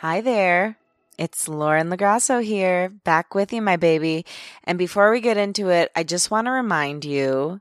Hi there. It's Lauren LoGrasso here, back with you, my baby. And before we get into it, I just want to remind you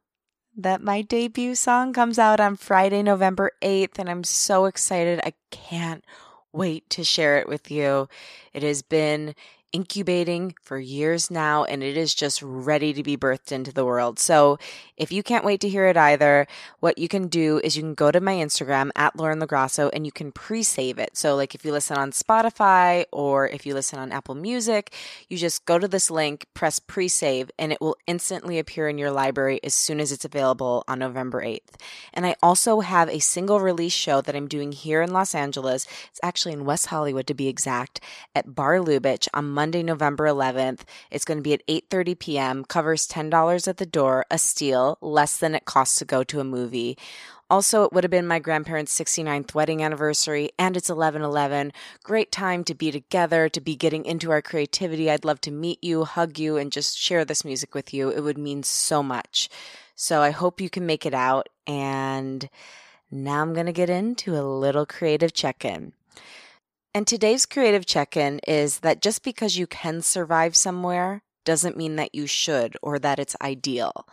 that my debut song comes out on Friday, November 8th, and I'm so excited. I can't wait to share it with you. It has been incubating for years now and it is just ready to be birthed into the world. So if you can't wait to hear it either, what you can do is you can go to my Instagram at Lauren LoGrasso and you can pre-save it. So like if you listen on Spotify or if you listen on Apple Music, you just go to this link, press pre-save and it will instantly appear in your library as soon as it's available on November 8th. And I also have a single release show that I'm doing here in Los Angeles. It's actually in West Hollywood to be exact at Bar Lubitsch on Monday, November 11th. It's going to be at 8:30 p.m. Covers $10 at the door, a steal, less than it costs to go to a movie. Also, it would have been my grandparents' 69th wedding anniversary, and it's 1111. Great time to be together, to be getting into our creativity. I'd love to meet you, hug you, and just share this music with you. It would mean so much. So I hope you can make it out. And now I'm going to get into a little creative check in. And today's creative check in is that just because you can survive somewhere doesn't mean that you should or that it's ideal.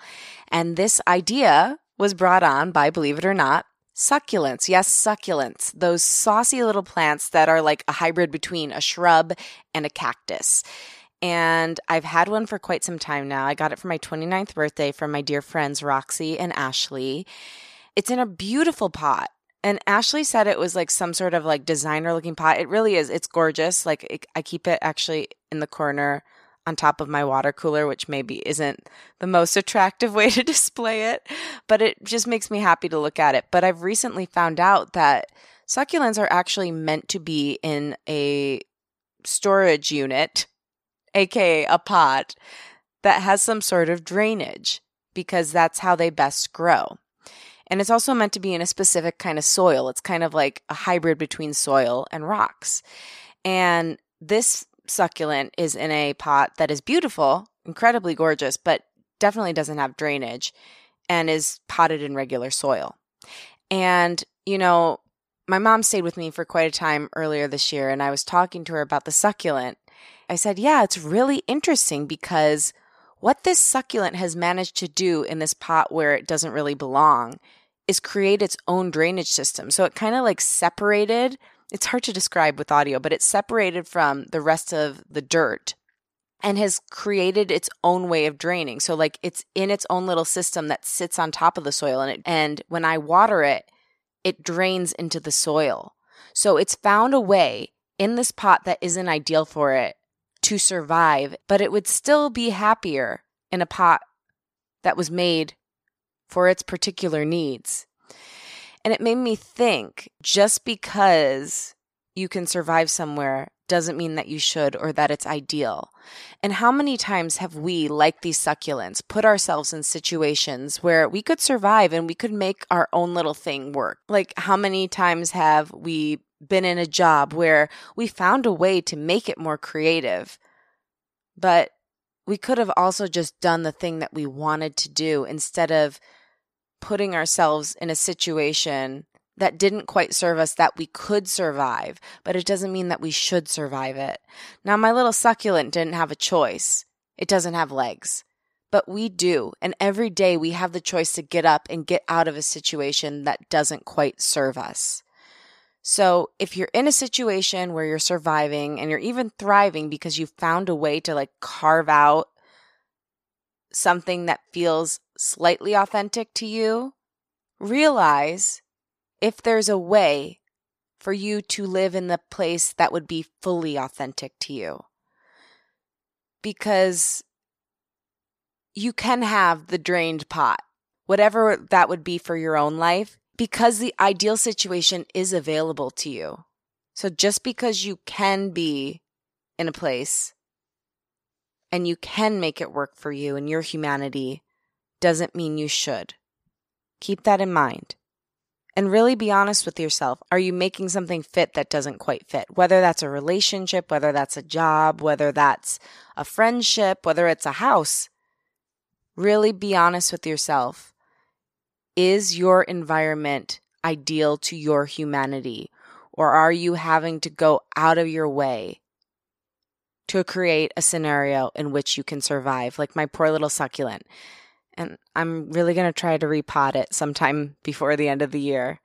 And this idea was brought on by, believe it or not, succulents. Yes, succulents. Those saucy little plants that are like a hybrid between a shrub and a cactus. And I've had one for quite some time now. I got it for my 29th birthday from my dear friends Roxy and Ashley. It's in a beautiful pot. And Ashley said it was like some sort of like designer looking pot. It really is. It's gorgeous. Like it, I keep it actually in the corner on top of my water cooler, which maybe isn't the most attractive way to display it, but it just makes me happy to look at it. But I've recently found out that succulents are actually meant to be in a storage unit, aka a pot, that has some sort of drainage because that's how they best grow. And it's also meant to be in a specific kind of soil. It's kind of like a hybrid between soil and rocks. And this succulent is in a pot that is beautiful, incredibly gorgeous, but definitely doesn't have drainage and is potted in regular soil. And, you know, my mom stayed with me for quite a time earlier this year, and I was talking to her about the succulent. I said, Yeah, it's really interesting because what this succulent has managed to do in this pot where it doesn't really belong is create its own drainage system. So it kind of like separated, it's hard to describe with audio, but it's separated from the rest of the dirt and has created its own way of draining. So like it's in its own little system that sits on top of the soil and it, and when I water it, it drains into the soil. So it's found a way in this pot that isn't ideal for it to survive, but it would still be happier in a pot that was made for its particular needs. And it made me think just because you can survive somewhere doesn't mean that you should or that it's ideal. And how many times have we, like these succulents, put ourselves in situations where we could survive and we could make our own little thing work? Like, how many times have we been in a job where we found a way to make it more creative, but we could have also just done the thing that we wanted to do instead of putting ourselves in a situation that didn't quite serve us that we could survive, but it doesn't mean that we should survive it. Now, my little succulent didn't have a choice. It doesn't have legs, but we do. And every day we have the choice to get up and get out of a situation that doesn't quite serve us. So if you're in a situation where you're surviving and you're even thriving because you found a way to like carve out something that feels slightly authentic to you, realize if there's a way for you to live in the place that would be fully authentic to you. Because you can have the drained pot, whatever that would be for your own life, because the ideal situation is available to you. So just because you can be in a place and you can make it work for you and your humanity doesn't mean you should. Keep that in mind. And really be honest with yourself. Are you making something fit that doesn't quite fit? Whether that's a relationship, whether that's a job, whether that's a friendship, whether it's a house. Really be honest with yourself. Is your environment ideal to your humanity? Or are you having to go out of your way to create a scenario in which you can survive? Like my poor little succulent. And I'm really going to try to repot it sometime before the end of the year.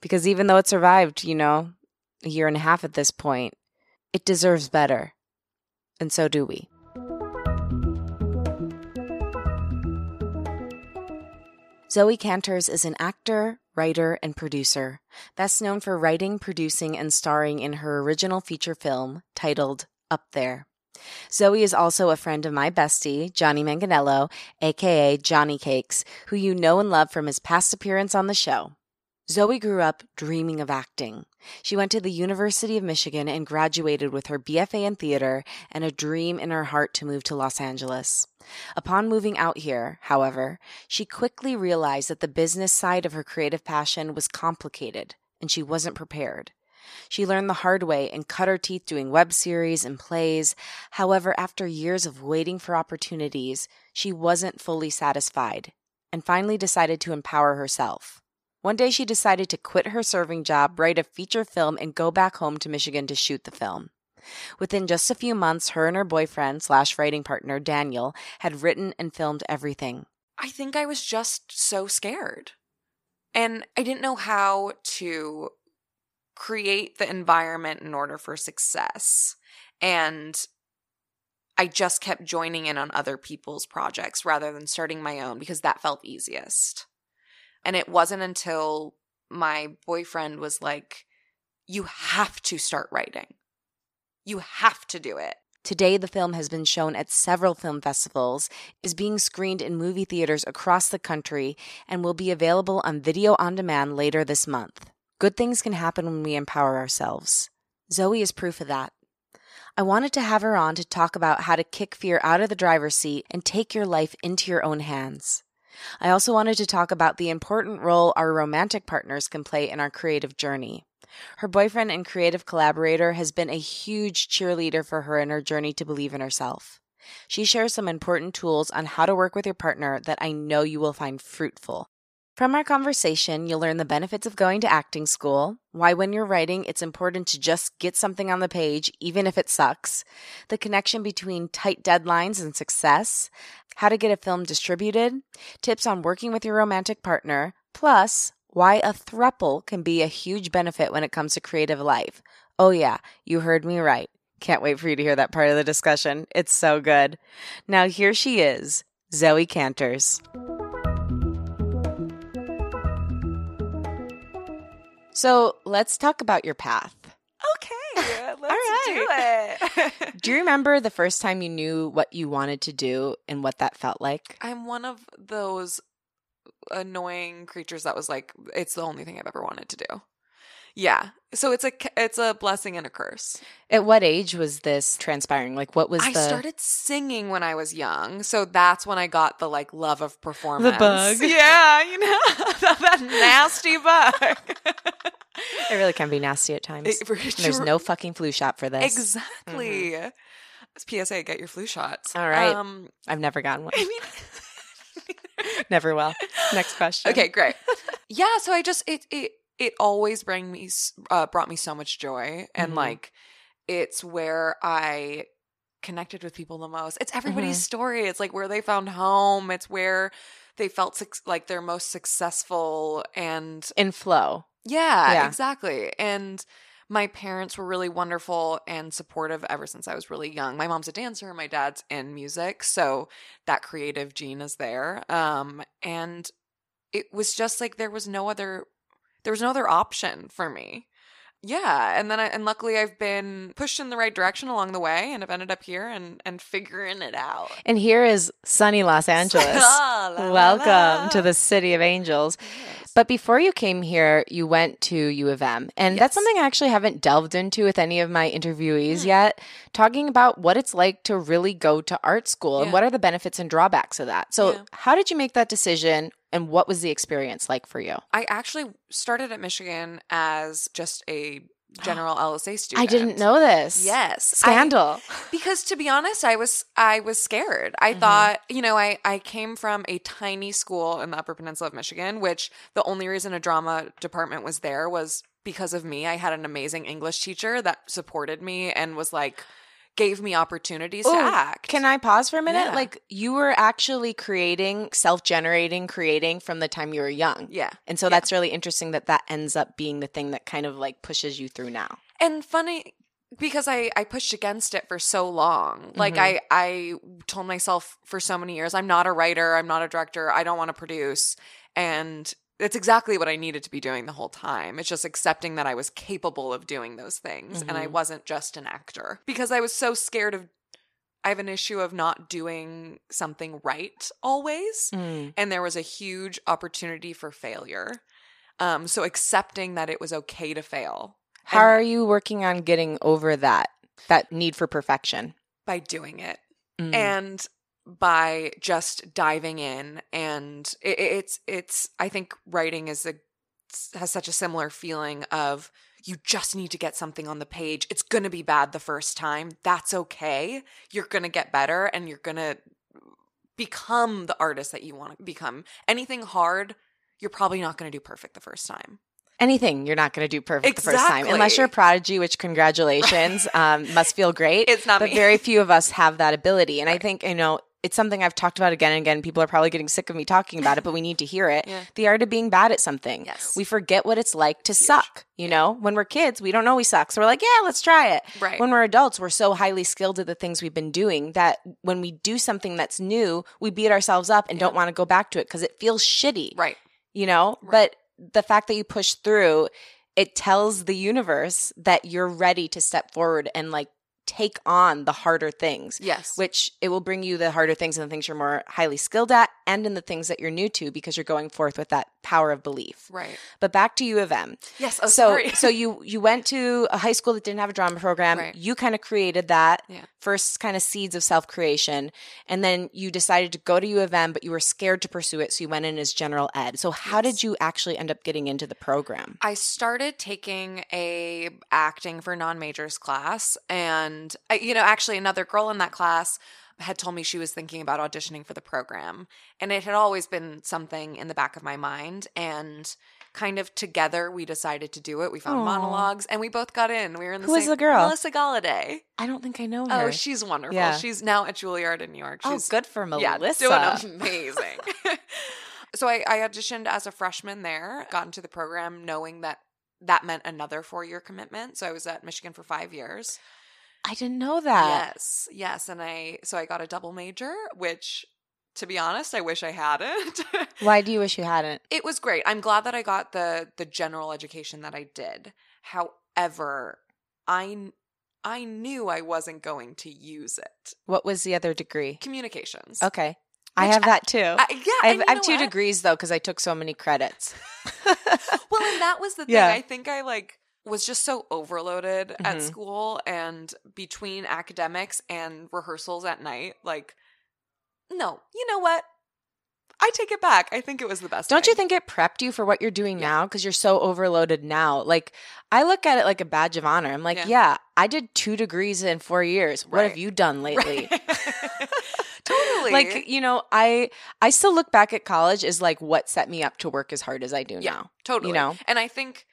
Because even though it survived, you know, a year and a half at this point, it deserves better. And so do we. Zoe Kanters is an actor, writer, and producer, best known for writing, producing, and starring in her original feature film titled Up There. Zoe is also a friend of my bestie, Jonny Manganello, aka Jonny Cakes, who you know and love from his past appearance on the show. Zoe grew up dreaming of acting. She went to the University of Michigan and graduated with her BFA in theater and a dream in her heart to move to Los Angeles. Upon moving out here, however, she quickly realized that the business side of her creative passion was complicated and she wasn't prepared. She learned the hard way and cut her teeth doing web series and plays. However, after years of waiting for opportunities, she wasn't fully satisfied and finally decided to empower herself. One day she decided to quit her serving job, write a feature film, and go back home to Michigan to shoot the film. Within just a few months, her and her boyfriend slash writing partner, Daniel, had written and filmed everything. I think I was just so scared. And I didn't know how to create the environment in order for success. And I just kept joining in on other people's projects rather than starting my own because that felt easiest. And it wasn't until my boyfriend was like, You have to start writing. You have to do it. Today, the film has been shown at several film festivals, is being screened in movie theaters across the country, and will be available on video on demand later this month. Good things can happen when we empower ourselves. Zoe is proof of that. I wanted to have her on to talk about how to kick fear out of the driver's seat and take your life into your own hands. I also wanted to talk about the important role our romantic partners can play in our creative journey. Her boyfriend and creative collaborator has been a huge cheerleader for her in her journey to believe in herself. She shares some important tools on how to work with your partner that I know you will find fruitful. From our conversation, you'll learn the benefits of going to acting school, why when you're writing, it's important to just get something on the page, even if it sucks, the connection between tight deadlines and success, how to get a film distributed, tips on working with your romantic partner, plus why a thruple can be a huge benefit when it comes to creative life. Oh, yeah, you heard me right. Can't wait for you to hear that part of the discussion. It's so good. Now, here she is, Zoe Kanters. So let's talk about your path. Okay, let's do it. Do you remember the first time you knew what you wanted to do and what that felt like? I'm one of those annoying creatures that was like, it's the only thing I've ever wanted to do. Yeah. So it's a it's a blessing and a curse. At what age was this transpiring? Like what was I the started singing when I was young, so that's when I got the like love of performance. The bug. Yeah, you know that, nasty bug. It really can be nasty at times. It- There's no fucking flu shot for this. exactly. PSA: Get your flu shots. All right. Um, I've never gotten one. I mean, never will. Next question. Okay, great. yeah, so I just it it it always bring me uh, brought me so much joy, and Mhm. like it's where I connected with people the most. It's everybody's Mhm. story. It's like where they found home. It's where they felt suc like their most successful and In flow. Yeah, Yeah. exactly. And my parents were really wonderful and supportive ever since I was really young. My mom's a dancer, my dad's in music, so that creative gene is there. Um and it was just like there was no other there was no other option for me. Yeah, and then I, and luckily I've been pushed in the right direction along the way and I've ended up here and and figuring it out. And here is sunny Los Angeles. La, la, Welcome la. to the city of angels. Yes. But before you came here, you went to U of M. And that's something I actually haven't delved into with any of my interviewees Hmm. yet, talking about what it's like to really go to art school and what are the benefits and drawbacks of that. So, Yeah. how did you make that decision and what was the experience like for you? I actually started at Michigan as just a general LSA student. I didn't know this. Yes. I- Scandal. because to be honest, I was I was scared. I Mhm. thought, you know, I I came from a tiny school in the Upper Peninsula of Michigan, which the only reason a drama department was there was because of me. I had an amazing English teacher that supported me and was like gave me opportunities Ooh, to act. Can I pause for a minute? Yeah. Like you were actually creating, self-generating, creating from the time you were young. Yeah. And so Yeah. that's really interesting that that ends up being the thing that kind of like pushes you through now. and funny because I I pushed against it for so long. Like Mhm. I I told myself for so many years I'm not a writer, I'm not a director, I don't want to produce and it's exactly what I needed to be doing the whole time. It's just accepting that I was capable of doing those things and I Mhm. wasn't just an actor because I was so scared of I have an issue of not doing something right always Mm. and there was a huge opportunity for failure. Um so accepting that it was okay to fail How And- are you working on getting over that that need for perfection? by doing it Mm. and by just diving in and it, it's it's i think writing is a has such a similar feeling of you just need to get something on the page. It's going to be bad the first time. That's okay. You're going to get better and you're going to become the artist that you want to become. Anything hard you're probably not going to do perfect the first time. Anything you're not going to do perfect the first time unless you're a prodigy which congratulations um, must feel great it's not but me. very few of us have that ability and i think you know it's something i've talked about again and again people are probably getting sick of me talking about it but we need to hear it Yeah. the art of being bad at something yes we forget what it's like to Huge. suck you Yeah. know when we're kids we don't know we suck so we're like yeah let's try it right when we're adults, we're so highly skilled at the things we've been doing that when we do something that's new, we beat ourselves up and Yeah. don't want to go back to it because it feels shitty, right you know? Right. But the fact that you push through, it tells the universe that you're ready to step forward and like take on the harder things. yes Which it will bring you the harder things and the things you're more highly skilled at, and in the things that you're new to because you're going forth with that power of belief. right But back to U of M yes oh, so sorry. so you you went to a high school that didn't have a drama program Right. you kind of created that Yeah. first kind of seeds of self-creation and then you decided to go to u of m but you were scared to pursue it so you went in as general ed so how Yes. did you actually end up getting into the program I started taking a acting for non-majors class and I, you know actually another girl in that class had told me she was thinking about auditioning for the program and it had always been something in the back of my mind and kind of together we decided to do it we found Aw. monologues and we both got in we were in the Who is same the girl? melissa galladay i don't think i know oh, her oh she's wonderful Yeah. she's now at juilliard in new york oh she's good for melissa yeah, doing amazing. so I, I auditioned as a freshman there, got into the program knowing that that meant another four year commitment. So I was at Michigan for five years. I didn't know that yes, yes, and I so I got a double major, which to be honest, I wish I hadn't. why do you wish you hadn't it was great. I'm glad that I got the the general education that I did. However, I I knew I wasn't going to use it. what was the other degree Communications. okay i have that too I, yeah, I have, I have two what? degrees though because i took so many credits well, and that was the thing. Yeah. I think I like was just so overloaded at Mhm. school and between academics and rehearsals at night. Like, no, you know what? I take it back. I think it was the best. Don't you think it prepped you for what you're doing Yeah. now? Because you're so overloaded now. Like, I look at it like a badge of honor. I'm like, Yeah. yeah, I did two degrees in four years. What have you done lately? totally. like, you know, I I still look back at college as like what set me up to work as hard as I do Yeah. now. totally. You know, and I think.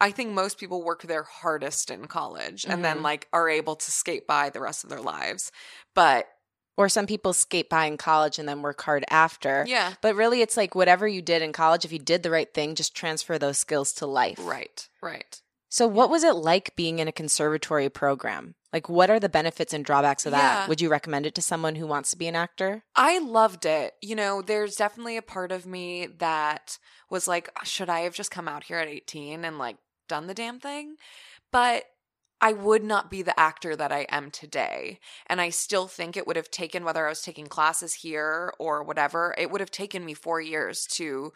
I think most people work their hardest in college and then Mhm. like are able to skate by the rest of their lives. But Or some people skate by in college and then work hard after. Yeah. But really, it's like whatever you did in college, if you did the right thing, just transfer those skills to life. Right. Right. So, what was it like being in a conservatory program? Like, what are the benefits and drawbacks of that? Yeah. Would you recommend it to someone who wants to be an actor? I loved it. You know, there's definitely a part of me that was like, should I have just come out here at 18 and like done the damn thing? But I would not be the actor that I am today. And I still think it would have taken, whether I was taking classes here or whatever, it would have taken me four years to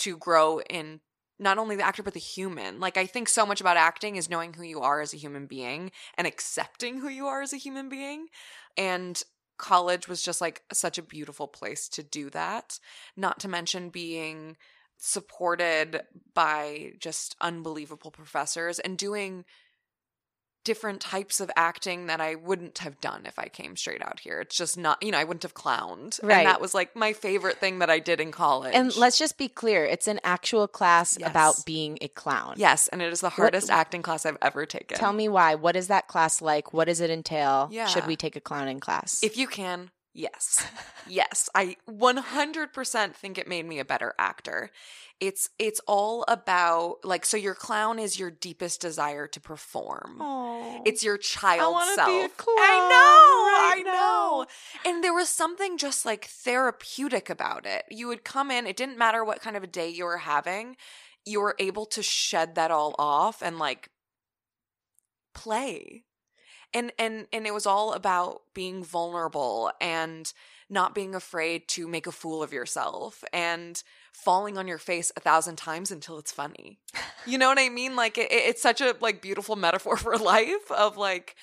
to grow in not only the actor but the human. Like I think so much about acting is knowing who you are as a human being and accepting who you are as a human being. And college was just like such a beautiful place to do that. Not to mention being supported by just unbelievable professors and doing different types of acting that I wouldn't have done if I came straight out here. It's just not, you know, I wouldn't have clowned. Right. And that was like my favorite thing that I did in college. And let's just be clear it's an actual class Yes. about being a clown. Yes, and it is the hardest acting class I've ever taken. Tell me why. What is that class like? What does it entail? Yeah. Should we take a clowning class? If you can, yes. yes, I 100% think it made me a better actor. It's it's all about like so your clown is your deepest desire to perform. oh. It's your child wanna self. be a clown I know, right I know. And there was something just like therapeutic about it. You would come in, it didn't matter what kind of a day you were having, you were able to shed that all off and like play. And and and it was all about being vulnerable and not being afraid to make a fool of yourself and falling on your face a thousand times until it's funny. You know what I mean? Like it, it's such a like beautiful metaphor for life of like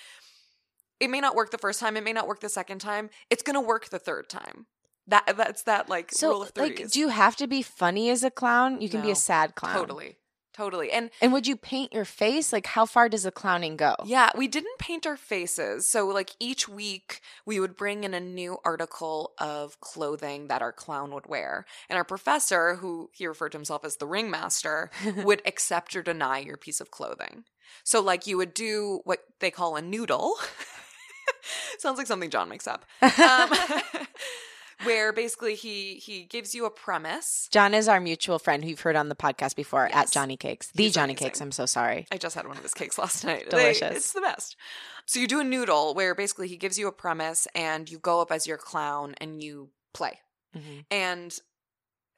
it may not work the first time, it may not work the second time. It's to work the third time. That that's that like so, rule of like, do you have to be funny as a clown? You can be a sad clown. totally. Totally. And And would you paint your face? Like, how far does the clowning go? Yeah, we didn't paint our faces. So, like, each week we would bring in a new article of clothing that our clown would wear. And our professor, who he referred to himself as the ringmaster, would accept or deny your piece of clothing. So, like, you would do what they call a noodle. Sounds like something John makes up. Um, where basically he he gives you a premise. John is our mutual friend who you've heard on the podcast before Yes. at Jonny Cakes. The He's Jonny amazing. Cakes. I'm so sorry. I just had one of his cakes last night. They- Delicious. it's the best. So you do a noodle where basically he gives you a premise and you go up as your clown and you play. Mhm. And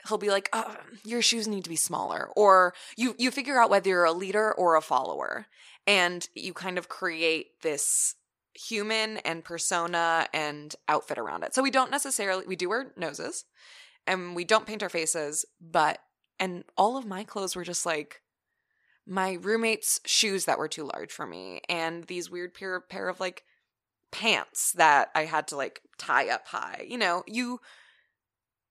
he'll be like, oh, "Your shoes need to be smaller," or you you figure out whether you're a leader or a follower, and you kind of create this human and persona and outfit around it. So we don't necessarily we do wear noses, and we don't paint our faces, but and all of my clothes were just like my roommate's shoes that were too large for me and these weird pair pair of like pants that I had to like tie up high. You know, you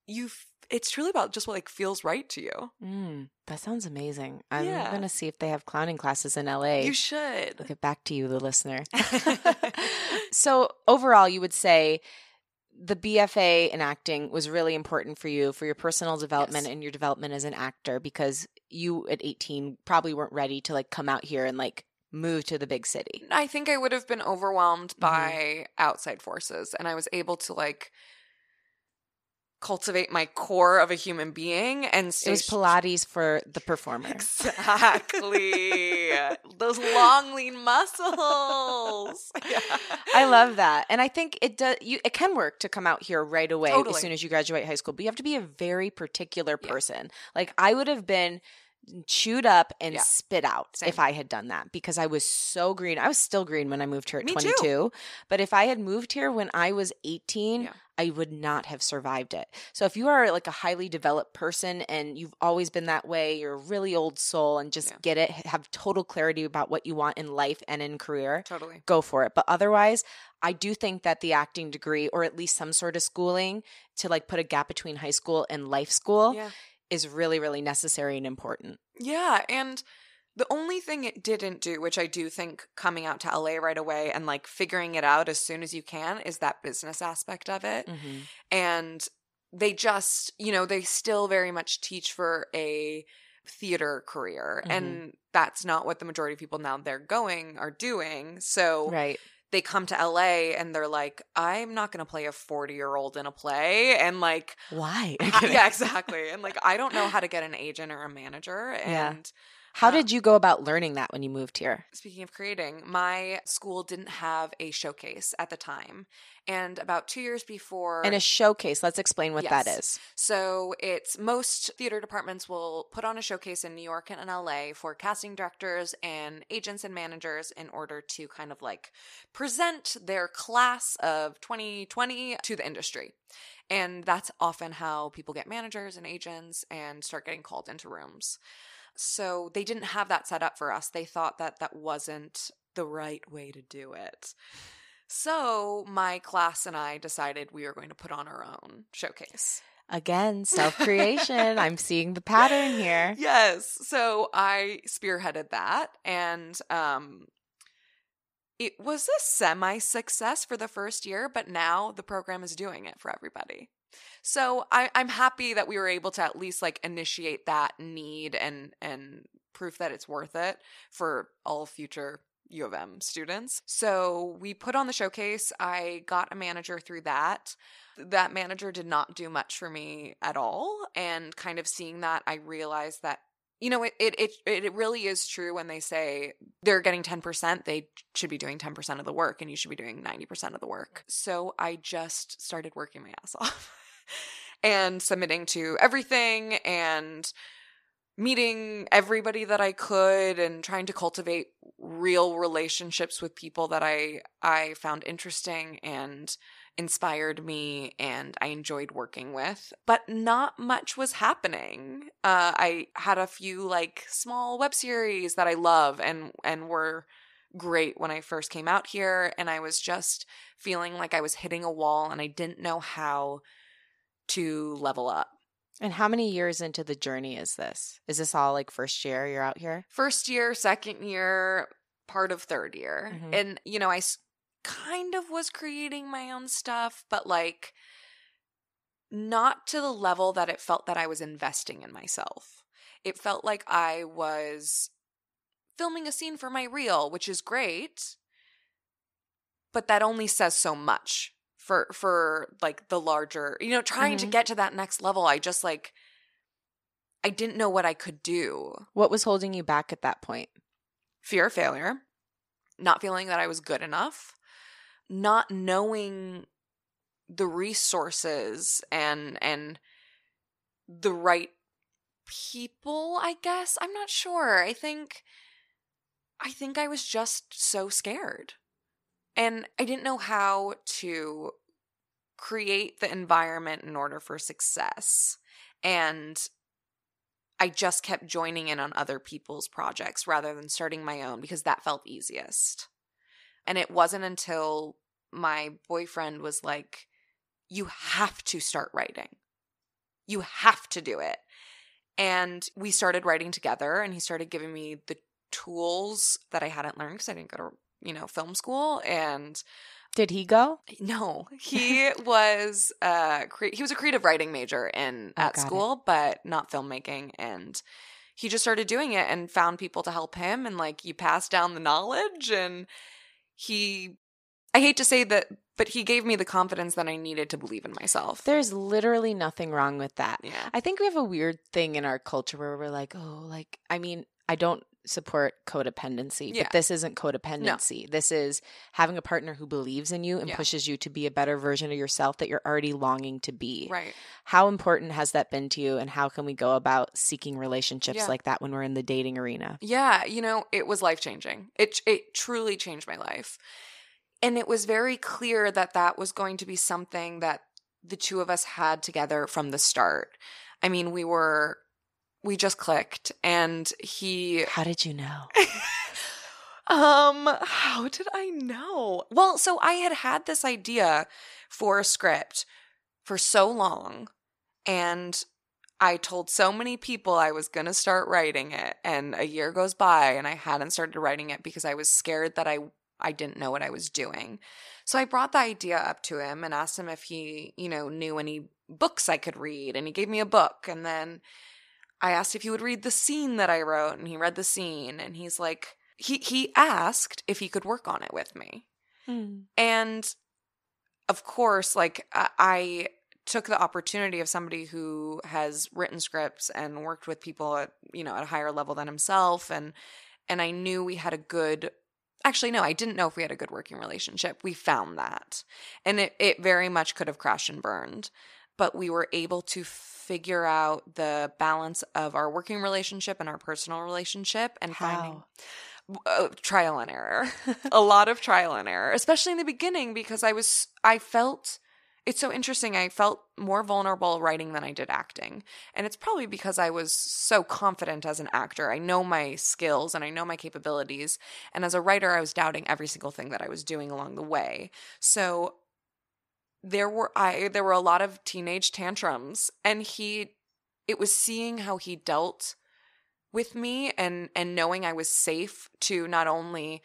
you it's truly about just what like feels right to you. Mm, that sounds amazing. I'm Yeah. going to see if they have clowning classes in LA. You should. We'll get back to you, the listener. so, overall, you would say the BFA in acting was really important for you for your personal development Yes. and your development as an actor because you at 18 probably weren't ready to like come out here and like move to the big city. I think I would have been overwhelmed Mhm. by outside forces and I was able to like cultivate my core of a human being and It was Pilates for the performer. Exactly. Those long lean muscles. Yeah. I love that. And I think it does you it can work to come out here right away Totally. as soon as you graduate high school, but you have to be a very particular Yeah. person. Like I would have been chewed up and Yeah. spit out Same. if I had done that because I was so green. I was still green when I moved here at Me too. 22, but if I had moved here when I was 18, Yeah. I would not have survived it. So if you are like a highly developed person and you've always been that way, you're a really old soul and just Yeah. get it, have total clarity about what you want in life and in career, Totally. go for it. But otherwise, I do think that the acting degree or at least some sort of schooling to like put a gap between high school and life school Yeah. is really, really necessary and important. Yeah, and the only thing it didn't do, which I do think coming out to LA right away and like figuring it out as soon as you can, is that business aspect of it. And they just, you know, they still very much teach for a theater career. Mhm. And that's not what the majority of people now they're going are doing. So Right. they come to LA and they're like, I'm not going to play a 40 year old in a play. And like, Why? ha- yeah, exactly. And like, I don't know how to get an agent or a manager. Yeah. How did you go about learning that when you moved here? Speaking of creating, my school didn't have a showcase at the time. And about two years before. And a showcase. Let's explain what that Yes. is. So it's most theater departments will put on a showcase in New York and in LA for casting directors and agents and managers in order to kind of like present their class of 2020 to the industry. And that's often how people get managers and agents and start getting called into rooms. So they didn't have that set up for us. They thought that that wasn't the right way to do it. So my class and I decided we were going to put on our own showcase. Again, self creation. I'm seeing the pattern here. Yes. So I spearheaded that and um it was a semi success for the first year, but now the program is doing it for everybody. So I, I'm happy that we were able to at least like initiate that need and and proof that it's worth it for all future U of M students. So we put on the showcase. I got a manager through that. That manager did not do much for me at all. And kind of seeing that, I realized that you know it it it, it really is true when they say they're getting 10% they should be doing 10% of the work and you should be doing 90% of the work so i just started working my ass off and submitting to everything and meeting everybody that i could and trying to cultivate real relationships with people that i i found interesting and inspired me and I enjoyed working with, but not much was happening. Uh, I had a few like small web series that I love and and were great when I first came out here, and I was just feeling like I was hitting a wall and I didn't know how to level up. And how many years into the journey is this? Is this all like first year you're out here? First year, second year, part of third year, Mhm. and you know I s- kind of was creating my own stuff, but like not to the level that it felt that I was investing in myself. It felt like I was filming a scene for my reel, which is great, but that only says so much for for like the larger, you know, trying to Mhm. get to that next level. I just like I didn't know what I could do. What was holding you back at that point? Fear of failure, not feeling that I was good enough, not knowing the resources and and the right people i guess i'm not sure i think i think i was just so scared and i didn't know how to create the environment in order for success and i just kept joining in on other people's projects rather than starting my own because that felt easiest and it wasn't until my boyfriend was like you have to start writing. You have to do it. And we started writing together and he started giving me the tools that I hadn't learned because I didn't go to, you know, film school and Did he go? no, he was uh cre- he was a creative writing major in Oh, at got it. school, but not filmmaking and he just started doing it and found people to help him and like you pass down the knowledge and he I hate to say that but he gave me the confidence that I needed to believe in myself. There's literally nothing wrong with that. yeah. I think we have a weird thing in our culture where we're like, oh, like, I mean, I don't support codependency, Yeah. but this isn't codependency. This is having a partner who believes in you and Yeah. pushes you to be a better version of yourself that you're already longing to be. Right. How important has that been to you, and how can we go about seeking relationships Yeah. like that when we're in the dating arena? Yeah, you know, it was life changing. It it truly changed my life. And it was very clear that that was going to be something that the two of us had together from the start. I mean, we were we just clicked and he How did you know? um how did I know? Well, so I had had this idea for a script for so long and I told so many people I was going to start writing it and a year goes by and I hadn't started writing it because I was scared that I I didn't know what I was doing. So I brought the idea up to him and asked him if he, you know, knew any books I could read and he gave me a book and then I asked if he would read the scene that I wrote and he read the scene and he's like he he asked if he could work on it with me. Mm. And of course, like I- I took the opportunity of somebody who has written scripts and worked with people at, you know, at a higher level than himself and and I knew we had a good Actually, no, I didn't know if we had a good working relationship. We found that. And it, it very much could have crashed and burned. But we were able to figure out the balance of our working relationship and our personal relationship and finding uh, trial and error. A lot of trial and error especially in the beginning because i was i felt it's so interesting i felt more vulnerable writing than i did acting. And it's probably because i was so confident as an actor. I know my skills and i know my capabilities. And as a writer i was doubting every single thing that i was doing along the way. So there were i there were a lot of teenage tantrums and he it was seeing how he dealt with me and and knowing I was safe to not only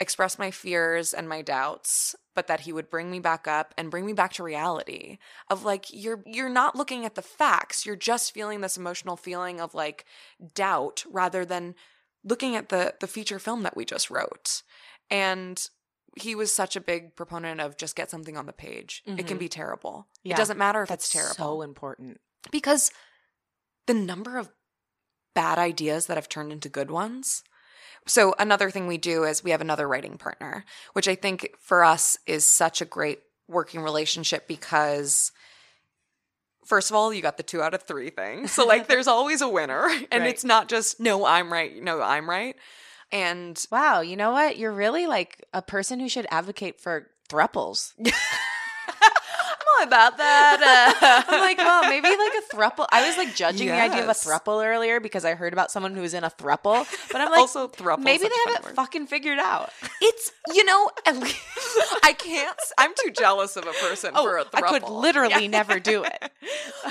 express my fears and my doubts but that he would bring me back up and bring me back to reality of like you're you're not looking at the facts you're just feeling this emotional feeling of like doubt rather than looking at the the feature film that we just wrote. And he was such a big proponent of just get something on the page it can Mhm. be terrible Yeah, it doesn't matter if That's it's terrible so important. because the number of bad ideas that have turned into good ones. So another thing we do is we have another writing partner, which I think for us is such a great working relationship because first of all, you got the 2 out of 3 thing. So like there's always a winner and Right. it's not just no, I'm right, no, I'm right. And Wow, you know what? You're really like a person who should advocate for thruples. I'm all about that. Uh, I'm like, well, maybe like a thruple. I was like judging the idea of a Yes. thruple earlier because I heard about someone who was in a thruple, but I'm like, also thruple. maybe they have it word. fucking figured out. It's you know, at least I can't. I'm too jealous of a person oh, for a Oh, I could literally Yeah. never do it.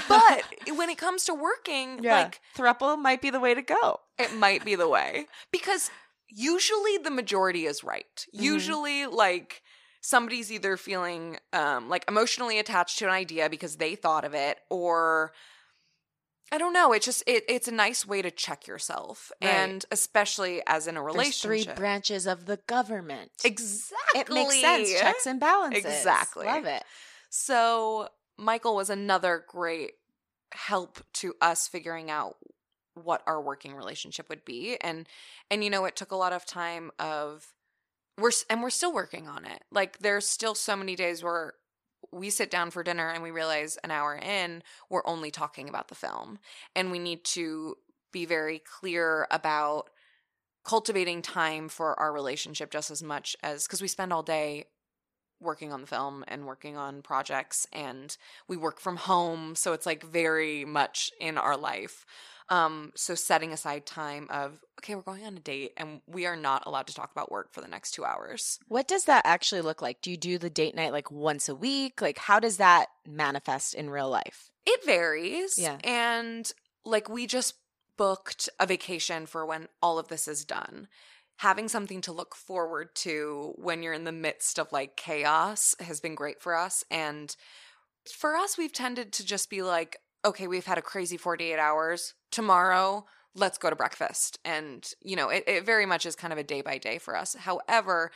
but when it comes to working, like thruple might be the way to go. it might be the way because usually the majority is right. Mhm. Usually, like somebody's either feeling um like emotionally attached to an idea because they thought of it, or I don't know. It's just it, it's a nice way to check yourself, Right. and especially as in a There's relationship. three branches of the government. exactly, It makes sense. Checks and balances. Exactly. Love it. So Michael was another great help to us figuring out what our working relationship would be and and you know it took a lot of time of we're and we're still working on it. Like there's still so many days where we sit down for dinner and we realize an hour in we're only talking about the film and we need to be very clear about cultivating time for our relationship just as much as because we spend all day working on the film and working on projects and we work from home so it's like very much in our life um so setting aside time of okay we're going on a date and we are not allowed to talk about work for the next 2 hours What does that actually look like? Do you do the date night like once a week? Like, how does that manifest in real life? it varies Yeah. and like we just booked a vacation for when all of this is done having something to look forward to when you're in the midst of like chaos has been great for us and for us we've tended to just be like okay we've had a crazy 48 hours tomorrow let's go to breakfast and you know it, it very much is kind of a day by day for us however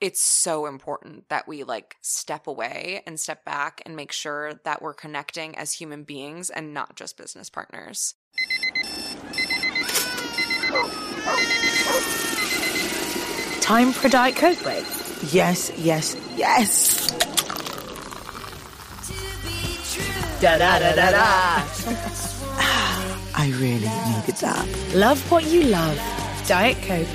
it's so important that we like step away and step back and make sure that we're connecting as human beings and not just business partners Time for a Diet Coke break. Yes, yes, yes. Da da da da da. I really needed that. Love what you love. Diet Coke.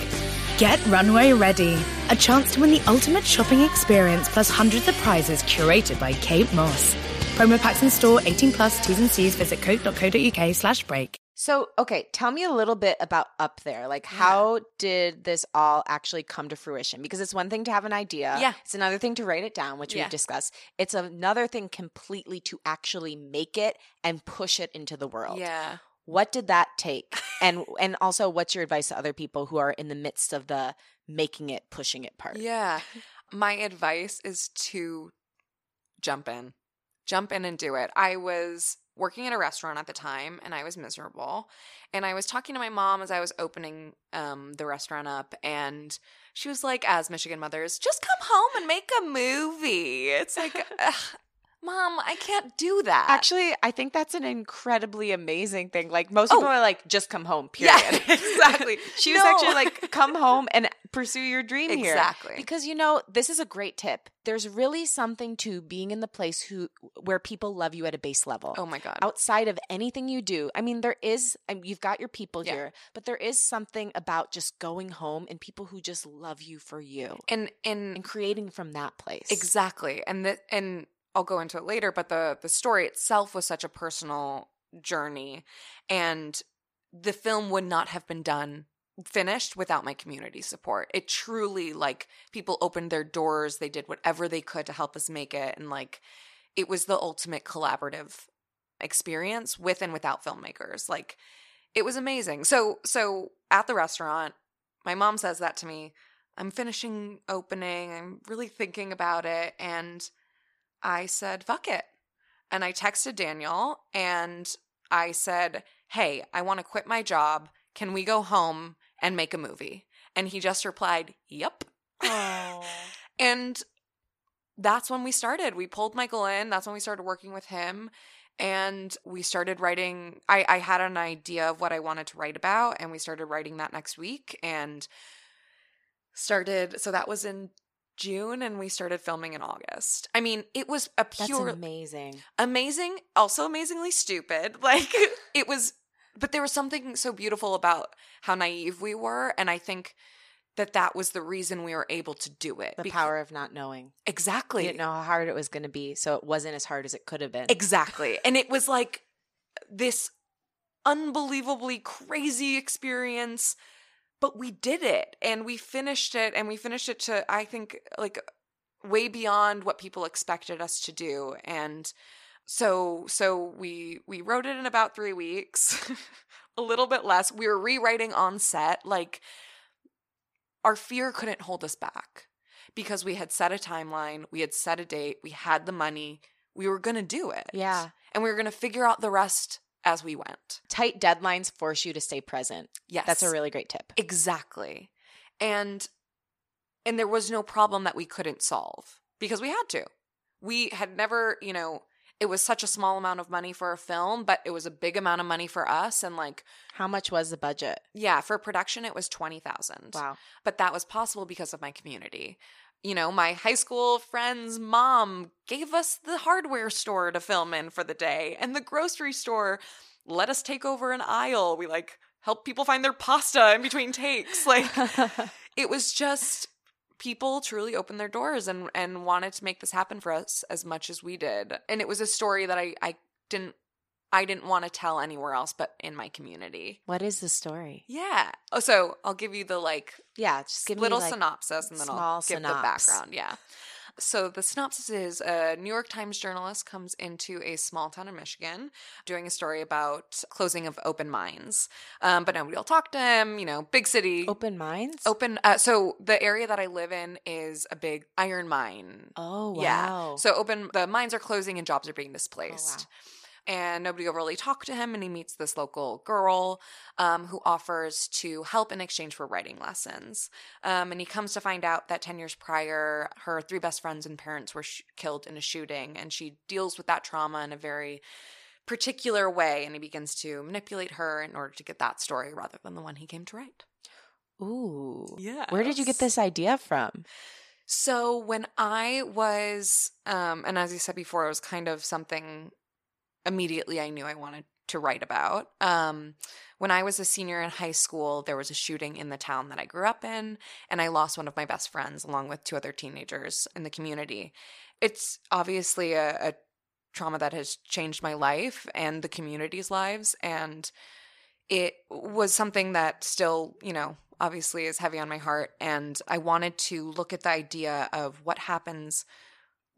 Get Runway Ready. A chance to win the ultimate shopping experience plus hundreds of prizes curated by Kate Moss. Promo packs in store 18 plus T's and C's. Visit coke.co.uk slash break. So, okay, tell me a little bit about Up There. Like, how did this all actually come to fruition? Because it's one thing to have an idea. Yeah. It's another thing to write it down, which Yeah. we've discussed. It's another thing completely to actually make it and push it into the world. yeah What did that take? and and also what's your advice to other people who are in the midst of the making it, pushing it part? Yeah. My advice is to jump in. Jump in and do it. I was working at a restaurant at the time and I was miserable. And I was talking to my mom as I was opening um, the restaurant up, and she was like, as Michigan mothers, just come home and make a movie. It's like, Mom, I can't do that. Actually, I think that's an incredibly amazing thing. Like most Oh. people are like, just come home, period. Yeah, exactly. she was No. actually like, come home and pursue your dream here. Exactly. Because you know, this is a great tip. There's really something to being in the place who where people love you at a base level. oh my God. outside of anything you do. I mean, there is, I mean, you've got your people Yeah. here, but there is something about just going home and people who just love you for you and, and and creating from that place. Exactly. And the, and I'll go into it later, but the the story itself was such a personal journey and the film would not have been done finished without my community support. It truly like people opened their doors, they did whatever they could to help us make it and like it was the ultimate collaborative experience with and without filmmakers. Like it was amazing. So so at the restaurant, my mom says that to me. I'm finishing opening. I'm really thinking about it and I said, fuck it. And I texted Daniel and I said, hey, I want to quit my job. Can we go home and make a movie? And he just replied, yep. And that's when we started. We pulled Michael in. That's when we started working with him. And we started writing. I, I had an idea of what I wanted to write about, and we started writing that next week and started. So that was in June, and we started filming in August. I mean, it was a That's pure amazing. amazing, also amazingly stupid. Like it was, but there was something so beautiful about how naive we were, and I think that that was the reason we were able to do it. The power of not knowing. exactly, You didn't know how hard it was going to be, so it wasn't as hard as it could have been. exactly, and it was like this unbelievably crazy experience. But we did it, and we finished it, and we finished it to I think like way beyond what people expected us to do, and so so we we wrote it in about three weeks a little bit less we were rewriting on set like our fear couldn't hold us back because we had set a timeline we had set a date we had the money we were to do it Yeah. and we were to figure out the rest as we went Tight deadlines force you to stay present. yes That's a really great tip. exactly and and there was no problem that we couldn't solve because we had to we had never you know it was such a small amount of money for a film but it was a big amount of money for us and like How much was the budget? yeah for production it was 20000 Wow. but that was possible because of my community you know my high school friend's mom gave us the hardware store to film in for the day and the grocery store let us take over an aisle we like help people find their pasta in between takes like it was just people truly opened their doors and and wanted to make this happen for us as much as we did. And it was a story that i i didn't i didn't want to tell anywhere else but in my community. What is the story? yeah. Oh so i'll give you the like Yeah, just give little like, synopsis and then i'll give the background. Yeah so the synopsis is a new york times journalist comes into a small town in michigan doing a story about closing of open mines. Um, but nobody will talk to him you know big city. Open mines, open uh, so the area that i live in is a big iron mine. Oh wow. yeah so open the mines are closing and jobs are being displaced wow. And nobody will really talk to him and he meets this local girl um, who offers to help in exchange for writing lessons um, and he comes to find out that 10 years prior her three best friends and parents were sh- killed in a shooting and she deals with that trauma in a very particular way and he begins to manipulate her in order to get that story rather than the one he came to write Ooh. yeah Where did you get this idea from? So when I was, um, and as I said before, it was kind of something immediately I knew I wanted to write about. Um, when I was a senior in high school, there was a shooting in the town that I grew up in, and I lost one of my best friends along with two other teenagers in the community. It's obviously a, a trauma that has changed my life and the community's lives, and it was something that still, you know, obviously is heavy on my heart. And I wanted to look at the idea of what happens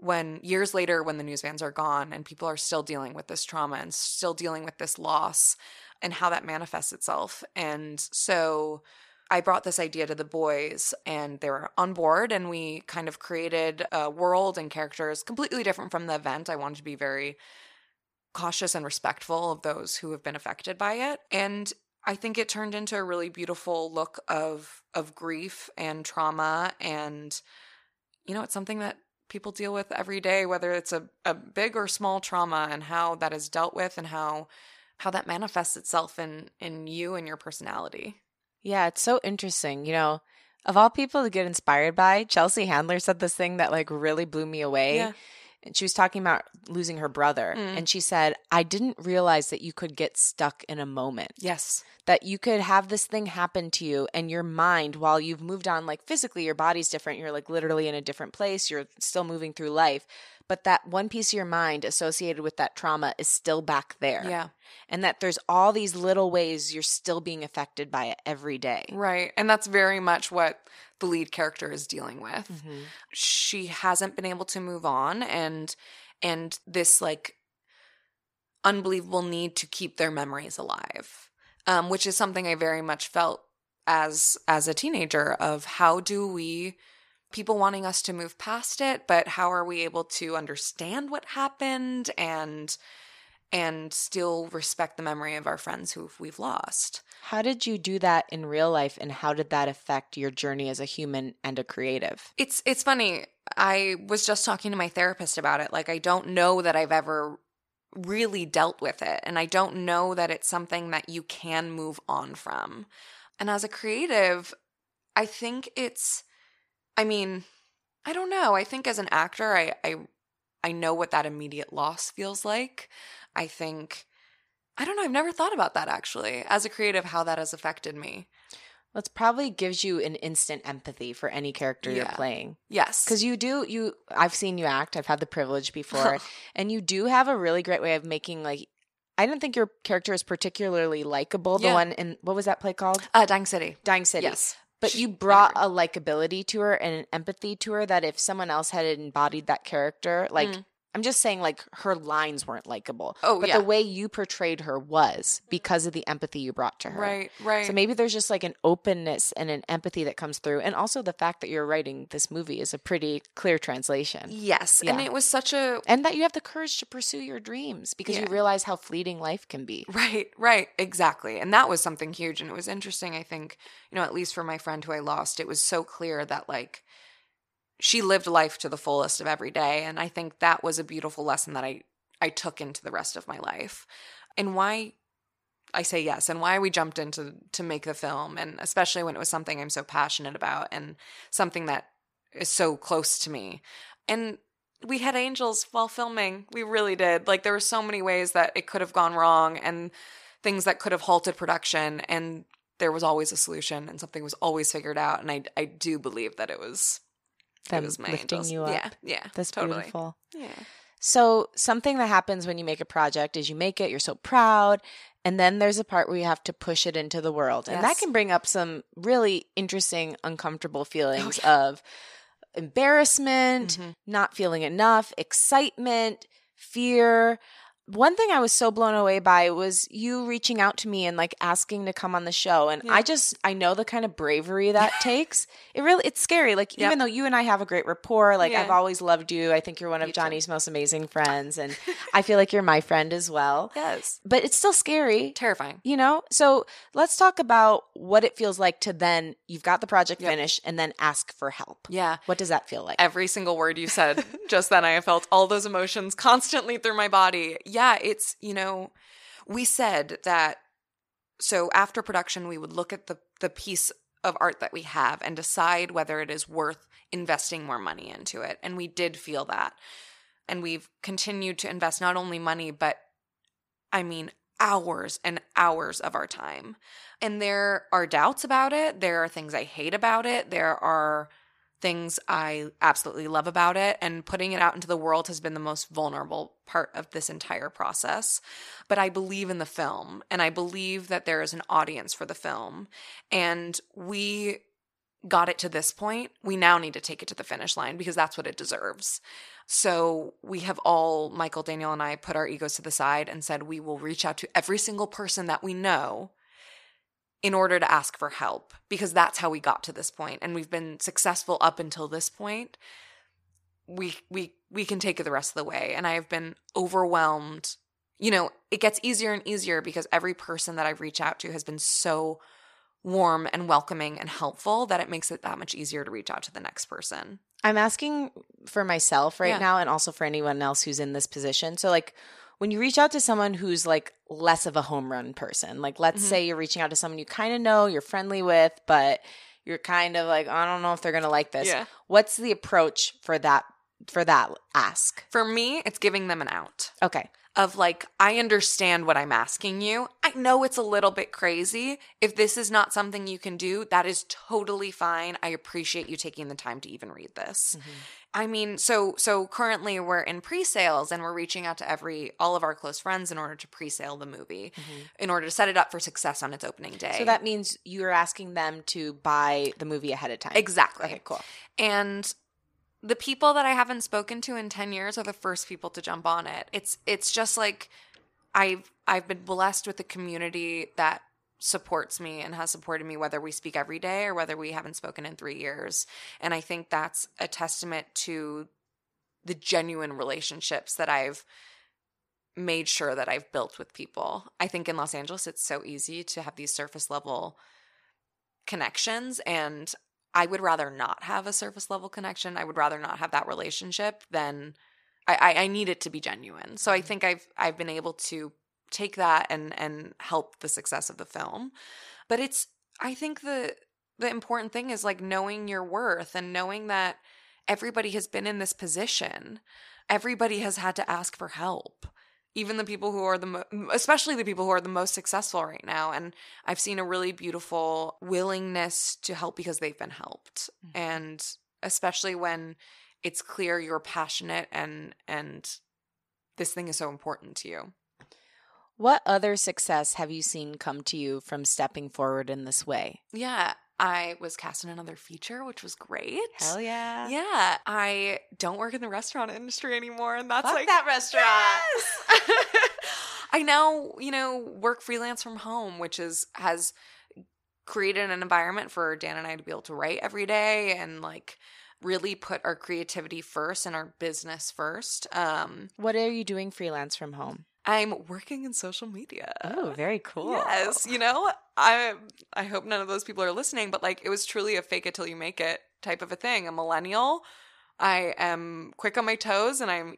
when years later, when the news vans are gone and people are still dealing with this trauma and still dealing with this loss and how that manifests itself. And so I brought this idea to the boys and they were on board and we kind of created a world and characters completely different from the event. I wanted to be very cautious and respectful of those who have been affected by it. And I think it turned into a really beautiful look of of grief and trauma and you know, it's something that people deal with every day, whether it's a, a big or small trauma and how that is dealt with and how how that manifests itself in in you and your personality. Yeah, it's so interesting. You know, of all people to get inspired by, Chelsea Handler said this thing that like really blew me away. Yeah. And she was talking about losing her brother. Mm. And she said, I didn't realize that you could get stuck in a moment. Yes. That you could have this thing happen to you and your mind, while you've moved on, like physically, your body's different. You're like literally in a different place. You're still moving through life. But that one piece of your mind associated with that trauma is still back there. Yeah. And that there's all these little ways you're still being affected by it every day. Right. And that's very much what the lead character is dealing with. Mhm. She hasn't been able to move on and and this like unbelievable need to keep their memories alive. Um, which is something I very much felt as as a teenager of how do we people wanting us to move past it, but how are we able to understand what happened and and still respect the memory of our friends who we've lost? How did you do that in real life and how did that affect your journey as a human and a creative? It's it's funny. I was just talking to my therapist about it. Like I don't know that I've ever really dealt with it and I don't know that it's something that you can move on from. And as a creative, I think it's I mean, I don't know. I think as an actor, I I I know what that immediate loss feels like. I think I don't know, I've never thought about that actually. As a creative how that has affected me. Well, it probably gives you an instant empathy for any character you're playing. Yes. Because you do, you, I've seen you act, I've had the privilege before, and you do have a really great way of making, like, I don't think your character is particularly likable. The Yeah. one in, what was that play called? uh Dying City. Dying City. Yes. But you brought a likability to her and an empathy to her that if someone else had embodied that character, like, Mm. I'm just saying, like, her lines weren't likable. Oh, but yeah. the way you portrayed her was because of the empathy you brought to her. Right, right. So maybe there's just like an openness and an empathy that comes through. And also the fact that you're writing this movie is a pretty clear translation. Yes, and it was such a And that you have the courage to pursue your dreams because you realize how fleeting life can be. right, right, exactly. And that was something huge and it was interesting, I think, you know, at least for my friend who I lost, it was so clear that like she lived life to the fullest of every day and I think that was a beautiful lesson that I I took into the rest of my life. And why I say yes and why we jumped into to make the film and especially when it was something I'm so passionate about and something that is so close to me. And we had angels while filming. We really did. Like there were so many ways that it could have gone wrong and things that could have halted production and there was always a solution and something was always figured out and I I do believe that it was Them lifting angels. you up. Yeah. Yeah. That's totally. beautiful. Yeah. So something that happens when you make a project is you make it, you're so proud, and then there's a part where you have to push it into the world. And that can bring up some really interesting, uncomfortable feelings Oh, yeah. of embarrassment, Mhm. not feeling enough, excitement, fear. One thing I was so blown away by was you reaching out to me and like asking to come on the show. And Yeah. I just, I know the kind of bravery that takes. It really, it's scary. Like, Yep. even though you and I have a great rapport, like, Yeah. I've always loved you. I think you're one of You too. Jonny's most amazing friends. And I feel like you're my friend as well. Yes. But it's still scary. Terrifying. You know, so let's talk about what it feels like to then you've got the project Yep. finished and then ask for help. Yeah. What does that feel like? every single word you said just then i felt all those emotions constantly through my body yeah it's you know we said that so after production we would look at the the piece of art that we have and decide whether it is worth investing more money into it and we did feel that. And we've continued to invest not only money but i mean hours and hours of our time. And there are doubts about it there are things i hate about it there are things I absolutely love about it. And putting it out into the world has been the most vulnerable part of this entire process. But I believe in the film and I believe that there is an audience for the film. And we got it to this point. We now need to take it to the finish line because that's what it deserves. So we have all, Michael, Daniel, and I, put our egos to the side and said we will reach out to every single person that we know in order to ask for help because that's how we got to this point and we've been successful up until this point we we we can take it the rest of the way and i have been overwhelmed you know, it gets easier and easier because every person that I've reached out to has been so warm and welcoming and helpful that it makes it that much easier to reach out to the next person. I'm asking for myself right Yeah. now and also for anyone else who's in this position. So, like, when you reach out to someone who's like less of a home run person, like, let's Mhm. say you're reaching out to someone you kind of know, you're friendly with, but you're kind of like, I don't know if they're going to like this. Yeah. What's the approach for that? For that ask. For me, it's giving them an out. Okay. Of like, I understand what I'm asking you. I know it's a little bit crazy. If this is not something you can do, that is totally fine. I appreciate you taking the time to even read this. Mm-hmm. I mean, so so currently we're in pre-sales and we're reaching out to every all of our close friends in order to pre-sale the movie mm-hmm. in order to set it up for success on its opening day. So that means you're asking them to buy the movie ahead of time. exactly. Okay, cool. and the people that I haven't spoken to in 10 years are the first people to jump on it. It's it's just like I've I've been blessed with a community that supports me and has supported me whether we speak every day or whether we haven't spoken in 3 years. And I think that's a testament to the genuine relationships that I've made sure that I've built with people. I think in Los Angeles it's so easy to have these surface level connections and I would rather not have a surface level connection. I would rather not have that relationship than I, I, I need it to be genuine. So I mm-hmm. think I've I've been able to take that and and help the success of the film. But it's I think the the important thing is like knowing your worth and knowing that everybody has been in this position. Everybody has had to ask for help. Even the people who are the mo- especially the people who are the most successful right now and I've seen a really beautiful willingness to help because they've been helped. Mm-hmm. And especially when it's clear you're passionate and and this thing is so important to you. What other success have you seen come to you from stepping forward in this way? Yeah, I was cast in another feature, which was great. Hell yeah. Yeah, I don't work in the restaurant industry anymore, and that's Fuck like that restaurant. Yes! I now, you know, work freelance from home, which is has created an environment for Dan and I to be able to write every day and like really put our creativity first and our business first. Um, What are you doing freelance from home? I'm working in social media. Oh, very cool. Yes, you know, I I hope none of those people are listening, but like it was truly a fake it till you make it type of a thing. A millennial. I am quick on my toes and I'm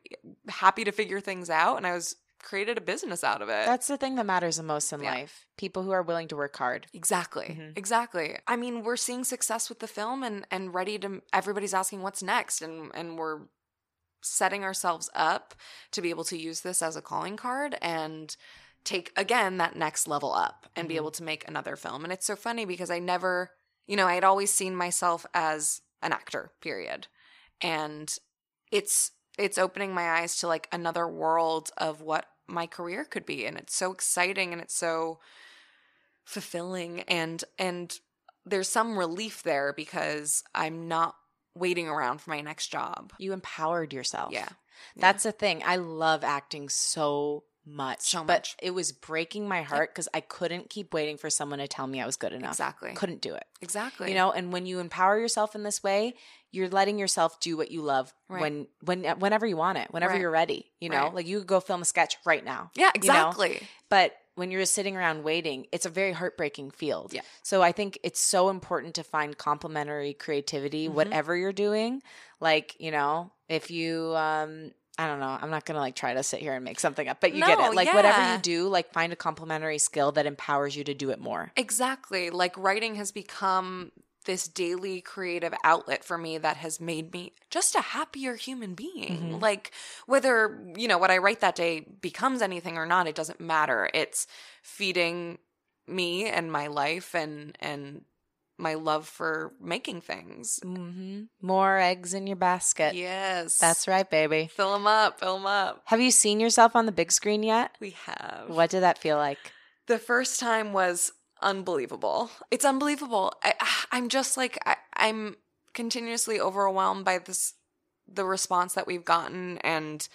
happy to figure things out and I was created a business out of it. That's the thing that matters the most in Yeah. life. People who are willing to work hard. Exactly. Mhm. Exactly. I mean, we're seeing success with the film and and ready to everybody's asking what's next and and we're setting ourselves up to be able to use this as a calling card and take again that next level up and be Mhm. able to make another film. And it's so funny because I never, you know, I had always seen myself as an actor, period. And it's it's opening my eyes to like another world of what my career could be and it's so exciting and it's so fulfilling and and there's some relief there because I'm not waiting around for my next job. You empowered yourself. Yeah. That's the thing. I love acting so much. So But much. it was breaking my heart because I couldn't keep waiting for someone to tell me I was good enough. Exactly. Couldn't do it. Exactly. You know, and when you empower yourself in this way, you're letting yourself do what you love Right. when when whenever you want it, whenever Right. you're ready. You know, Right. like you could go film a sketch right now. Yeah, you know? exactly. But when you're just sitting around waiting, it's a very heartbreaking field. Yeah. So I think it's so important to find complementary creativity, Mhm. whatever you're doing. Like, you know, if you um I don't know. I'm not gonna like try to sit here and make something up, but you get it. Like whatever you do, like find a complementary skill that empowers you to do it more. Exactly. Like writing has become this daily creative outlet for me that has made me just a happier human being. Mhm. Like whether, you know, what I write that day becomes anything or not, it doesn't matter. It's feeding me and my life and and my love for making things. Mm-hmm. More eggs in your basket. Yes. That's right, baby. Fill them up, fill them up. Have you seen yourself on the big screen yet? We have. What did that feel like? The first time was unbelievable. It's unbelievable. I, I'm just like I, I'm continuously overwhelmed by this, the response that we've gotten, and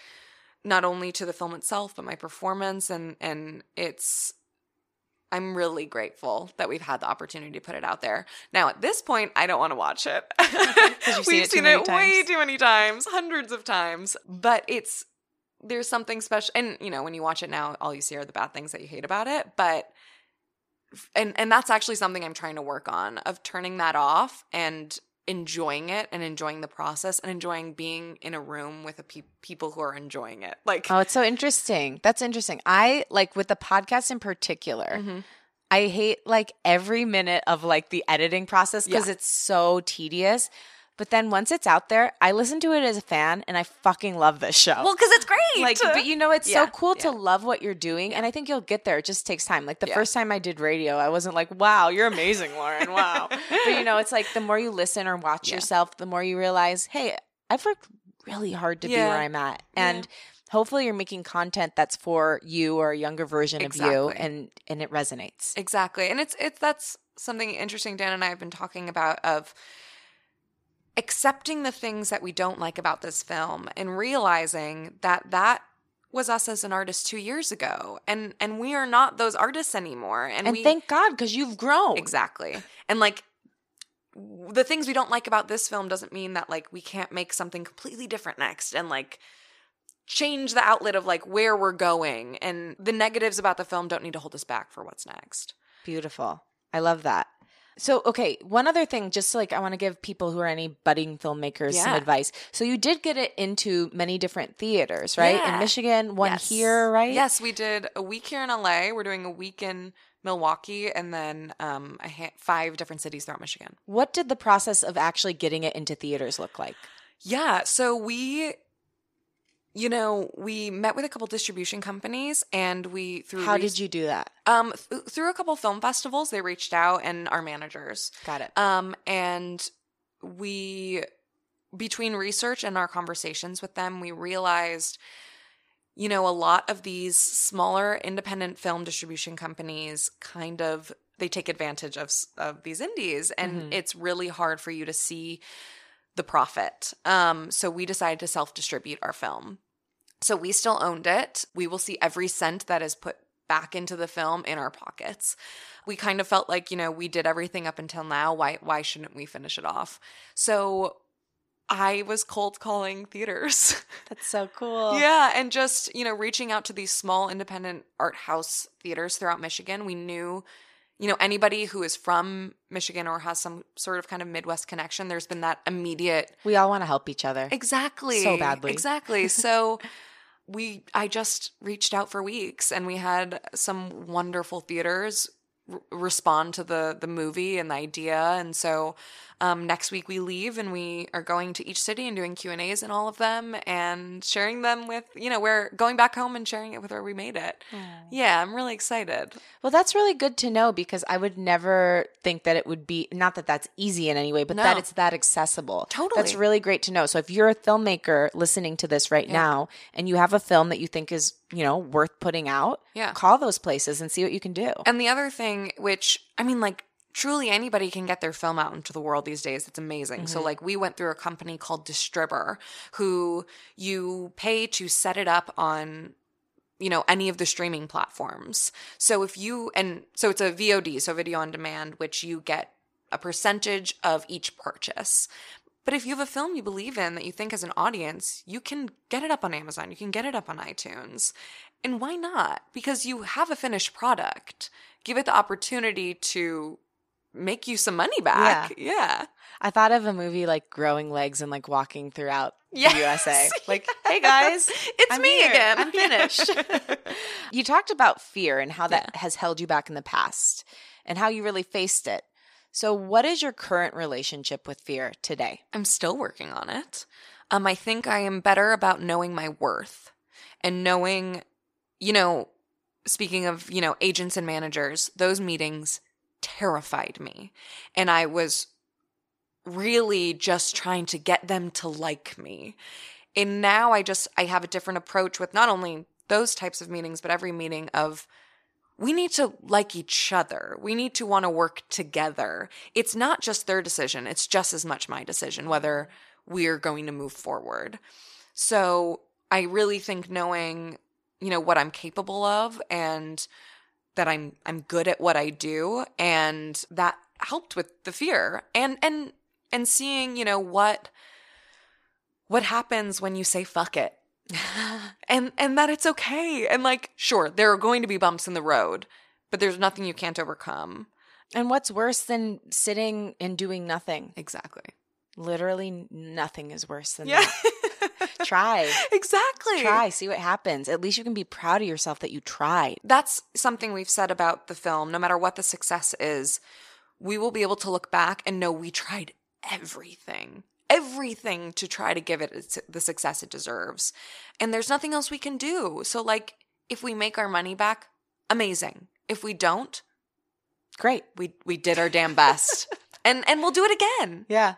not only to the film itself, but my performance, and and it's. I'm really grateful that we've had the opportunity to put it out there. Now, at this point, I don't want to watch it. you've seen We've it seen it way too many times, hundreds of times. But it's there's something special and you know when you watch it now all you see are the bad things that you hate about it but and and that's actually something i'm trying to work on of turning that off and enjoying it and enjoying the process and enjoying being in a room with a pe- people who are enjoying it like Oh, it's so interesting. That's interesting. I like with the podcast in particular. Mhm. I hate like every minute of like the editing process because Yeah. it's so tedious. But then once it's out there, I listen to it as a fan and I fucking love this show. well because it's great like but you know it's Yeah, so cool to love what you're doing and I think you'll get there. It just takes time. Like the Yeah. first time I did radio, I wasn't like, "Wow, you're amazing, Lauren. Wow." but you know, it's like the more you listen or watch Yeah. yourself, the more you realize, "Hey, I've worked really hard to be where I'm at." Yeah. And hopefully you're making content that's for you or a younger version of you and and it resonates. Exactly. And it's it's that's something interesting Dan and I have been talking about of accepting the things that we don't like about this film and realizing that that was us as an artist 2 years ago and and we are not those artists anymore and, And we thank God cuz you've grown. Exactly. And like the things we don't like about this film doesn't mean that like we can't make something completely different next and like change the outlet of like where we're going and the negatives about the film don't need to hold us back for what's next. Beautiful. I love that. So, okay, one other thing, just like I want to give people who are any budding filmmakers some advice. So, you did get it into many different theaters, right? In Michigan, one Yes. here, right? Yes, we did a week here in LA. We're doing a week in Milwaukee and then um, a ha- five different cities throughout Michigan. What did the process of actually getting it into theaters look like? Yeah, so we you know, we met with a couple distribution companies and we through How res- did you do that? um th- through a couple film festivals they reached out and our managers. Got it. Um and we between research and our conversations with them, we realized you know, a lot of these smaller independent film distribution companies kind of they take advantage of of these indies and Mhm. it's really hard for you to see the profit. Um so we decided to self-distribute our film. So we still owned it. We will see every cent that is put back into the film in our pockets. We kind of felt like, you know, we did everything up until now. Why why shouldn't we finish it off? So I was cold calling theaters. That's so cool. Yeah, and just, you know, reaching out to these small independent art house theaters throughout Michigan. We knew, you know, anybody who is from Michigan or has some sort of kind of Midwest connection, there's been that immediate We all want to help each other. Exactly. So badly. Exactly. So we I just reached out for weeks and we had some wonderful theaters r- respond to the the movie and the idea and so um, next week we leave and we are going to each city and doing Q and A's in all of them and sharing them with you know we're going back home and sharing it with where we made it. Yeah, I'm really excited. Well, that's really good to know because I would never think that it would be not that that's easy in any way, but that it's that accessible. Totally. That's really great to know. So if you're a filmmaker listening to this right Yeah. now and you have a film that you think is, you know, worth putting out, Yeah. call those places and see what you can do. And the other thing, which I mean, like truly anybody can get their film out into the world these days. It's amazing. So, mm-hmm. like, we went through a company called Distribber, who you pay to set it up on you know any of the streaming platforms so if you and so it's a vod so video on demand which you get a percentage of each purchase but if you have a film you believe in that you think as an audience you can get it up on amazon you can get it up on itunes and why not because you have a finished product give it the opportunity to make you some money back yeah, I thought of a movie like Growing Legs and like walking throughout Yes. the USA. Like, hey guys, it's I'm me here. again I'm finished. you talked about fear and how that has held you back in the past and how you really faced it. So, what is your current relationship with fear today? I'm still working on it. Um, I think I am better about knowing my worth and knowing, you know, speaking of, you know, agents and managers, those meetings terrified me. And I was really just trying to get them to like me. And now I just, I have a different approach with not only those types of meetings, but every meeting of, we need to like each other. We need to want to work together. It's not just their decision, it's just as much my decision whether we're going to move forward. So I really think knowing, you know, what I'm capable of and that I'm I'm good at what I do and that helped with the fear and and and seeing, you know, what what happens when you say fuck it and and that it's okay. And like, sure, there are going to be bumps in the road, but there's nothing you can't overcome. And what's worse than sitting and doing nothing? Exactly. Literally nothing is worse than Yeah. that. Try. exactly. Try, see what happens. At least you can be proud of yourself that you tried. That's something we've said about the film. No matter what the success is, we will be able to look back and know we tried everything. Everything to try to give it the success it deserves. And there's nothing else we can do. So, like, if we make our money back, amazing. If we don't, Great. we we did our damn best. and and we'll do it again. Yeah.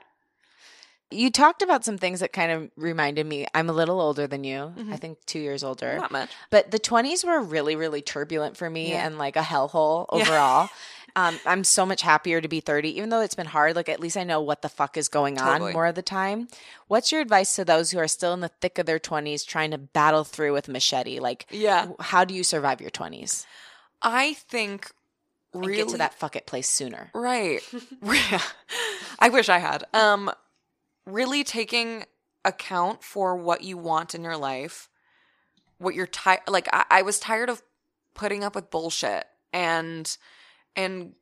You talked about some things that kind of reminded me. I'm a little older than you. Mm-hmm. I think two years older. Not much. But the 20s were really, really turbulent for me Yeah. and like a hellhole Yeah. um, I'm so much happier to be 30, even though it's been hard. Like, at least I know what the fuck is going on Totally. more of the time. What's your advice to those who are still in the thick of their 20s trying to battle through with machete? Like, Yeah. how do you survive your 20s? I think really get to that fuck it place sooner. Right. I wish I had. Um really taking account for what you want in your life. What you're tired like I-, I was tired of putting up with bullshit and and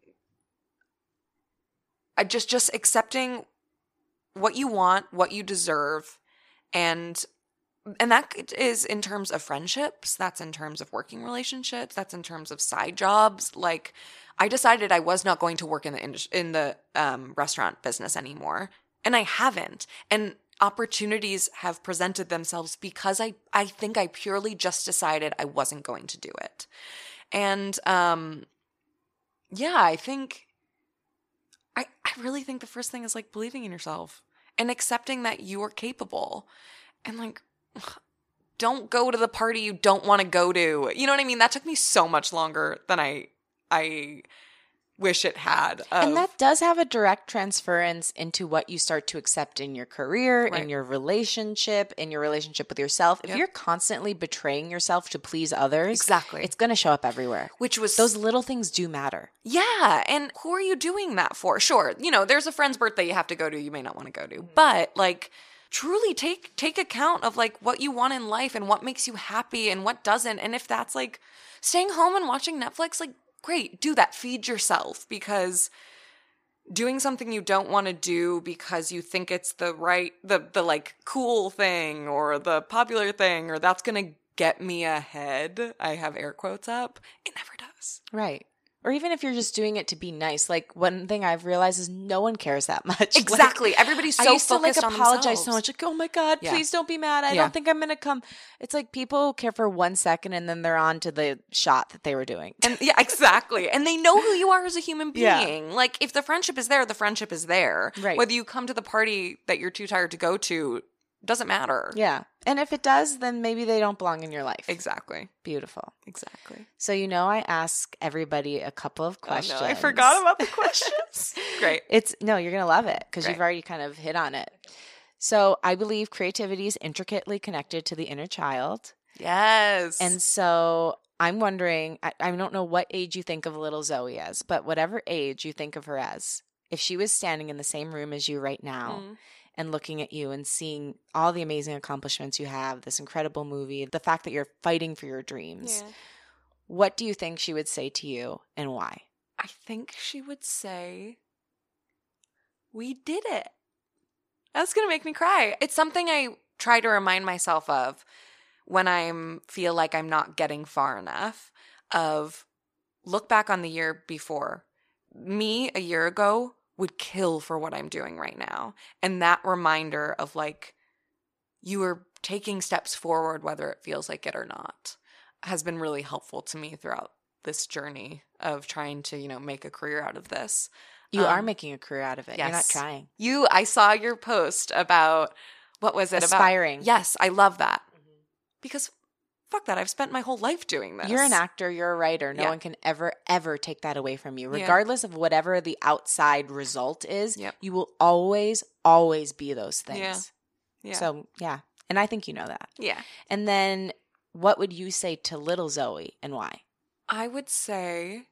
I just just accepting what you want, what you deserve and and that is in terms of friendships, that's in terms of working relationships, that's in terms of side jobs like I decided I was not going to work in the in the um, restaurant business anymore, and I haven't. And opportunities have presented themselves because I I think I purely just decided I wasn't going to do it. And um, yeah, I think I I really think the first thing is like believing in yourself and accepting that you are capable, and like. Don't go to the party you don't want to go to. You know what I mean? That took me so much longer than I I wish it had. and that does have a direct transference into what you start to accept in your career, in your relationship, in your relationship with yourself. If Yep. you're constantly betraying yourself to please others, Exactly. it's going to show up everywhere. which was Those little things do matter. yeah. And who are you doing that for? Sure, you know, there's a friend's birthday you have to go to. You may not want to go to, mm-hmm. but like truly take take account of like what you want in life and what makes you happy and what doesn't. And if that's like staying home and watching Netflix, like great, do that. Feed yourself because doing something you don't want to do because you think it's the right the the like cool thing or the popular thing or that's going to get me ahead. I have air quotes up. It never does. Right. Or even if you're just doing it to be nice, like one thing I've realized is no one cares that much. Like, Exactly. Everybody's so I used to like focused apologize so much, like, oh my god, Yeah. please don't be mad. I Yeah. don't think I'm gonna come. It's like people care for one second and then they're on to the shot that they were doing. And yeah, exactly. And they know who you are as a human Yeah. being. Like if the friendship is there, the friendship is there. Right. Whether you come to the party that you're too tired to go to doesn't matter. yeah, and if it does, then maybe they don't belong in your life. Exactly. Beautiful. Exactly. So you know, I ask everybody a couple of questions. Oh, no, I forgot about the questions. Great. It's no, you're gonna love it because you've already kind of hit on it. So I believe creativity is intricately connected to the inner child. Yes. And so I'm wondering, I, I don't know what age you think of little Zoe as, but whatever age you think of her as, if she was standing in the same room as you right now Mm. And looking at you and seeing all the amazing accomplishments you have, this incredible movie, the fact that you're fighting for your dreams, Yeah. what do you think she would say to you and why? I think she would say, We did it. That's going to make me cry. It's something I try to remind myself of when I'm feel like I'm not getting far enough of look back on the year before. Me a year ago would kill for what I'm doing right now. And that reminder of like you are taking steps forward whether it feels like it or not has been really helpful to me throughout this journey of trying to, you know, make a career out of this. You are Um, making a career out of it. You're not trying. You, I saw your post about what was it Aspiring. about? Yes, I love that because fuck that. I've spent my whole life doing this. You're an actor, you're a writer. No Yeah. one can ever, ever take that away from you. Yeah. Regardless of whatever the outside result is, Yep. you will always, always be those things. Yeah. Yeah. So, yeah. And I think you know that. yeah, And then what would you say to little Zoe and why? I would say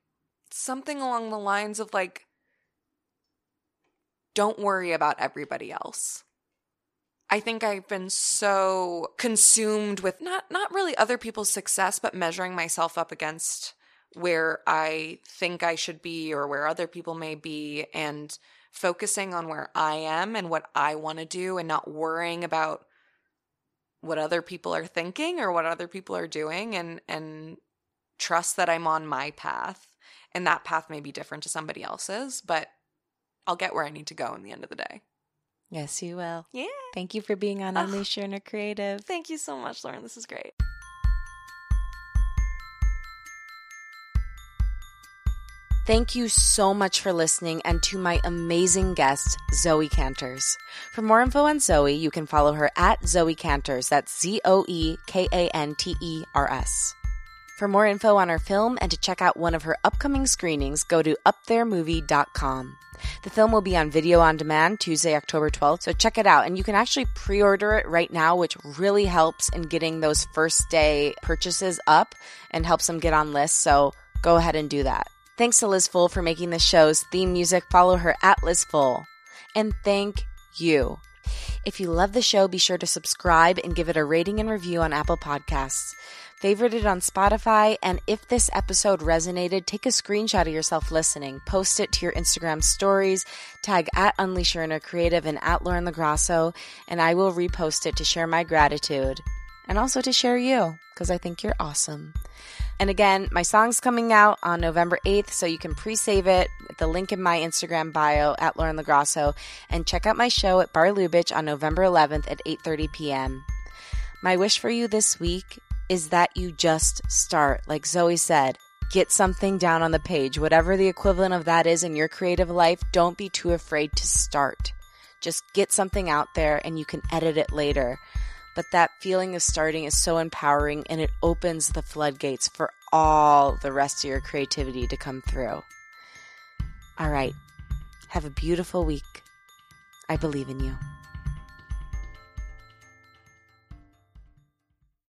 something along the lines of like, don't worry about everybody else. I think I've been so consumed with not not really other people's success, but measuring myself up against where I think I should be or where other people may be and focusing on where I am and what I want to do and not worrying about what other people are thinking or what other people are doing and and trust that I'm on my path and that path may be different to somebody else's, but I'll get where I need to go in the end of the day. Yes, you will. Yeah. Thank you for being on Oh. Unleash Your Inner Creative. Thank you so much, Lauren. This is great. Thank you so much for listening and to my amazing guest, Zoe Kanters. For more info on Zoe, you can follow her at Zoe Kanters. That's Z O E K A N T E R S. For more info on her film and to check out one of her upcoming screenings, go to uptheremovie.com. The film will be on video on demand Tuesday, October 12th, so check it out. And you can actually pre order it right now, which really helps in getting those first day purchases up and helps them get on lists. So go ahead and do that. Thanks to Liz Full for making the show's theme music. Follow her at Liz Full. And thank you. If you love the show, be sure to subscribe and give it a rating and review on Apple Podcasts. Favorite it on Spotify, and if this episode resonated, take a screenshot of yourself listening, post it to your Instagram stories, tag at Unleash Your Inner Creative and at Lauren LoGrasso, and I will repost it to share my gratitude and also to share you because I think you're awesome. And again, my song's coming out on November 8th, so you can pre-save it with the link in my Instagram bio at Lauren LoGrasso and check out my show at Bar Lubitsch on November 11th at 8:30 p.m. My wish for you this week is that you just start. Like Zoe said, get something down on the page. Whatever the equivalent of that is in your creative life, don't be too afraid to start. Just get something out there and you can edit it later. But that feeling of starting is so empowering and it opens the floodgates for all the rest of your creativity to come through. All right. Have a beautiful week. I believe in you.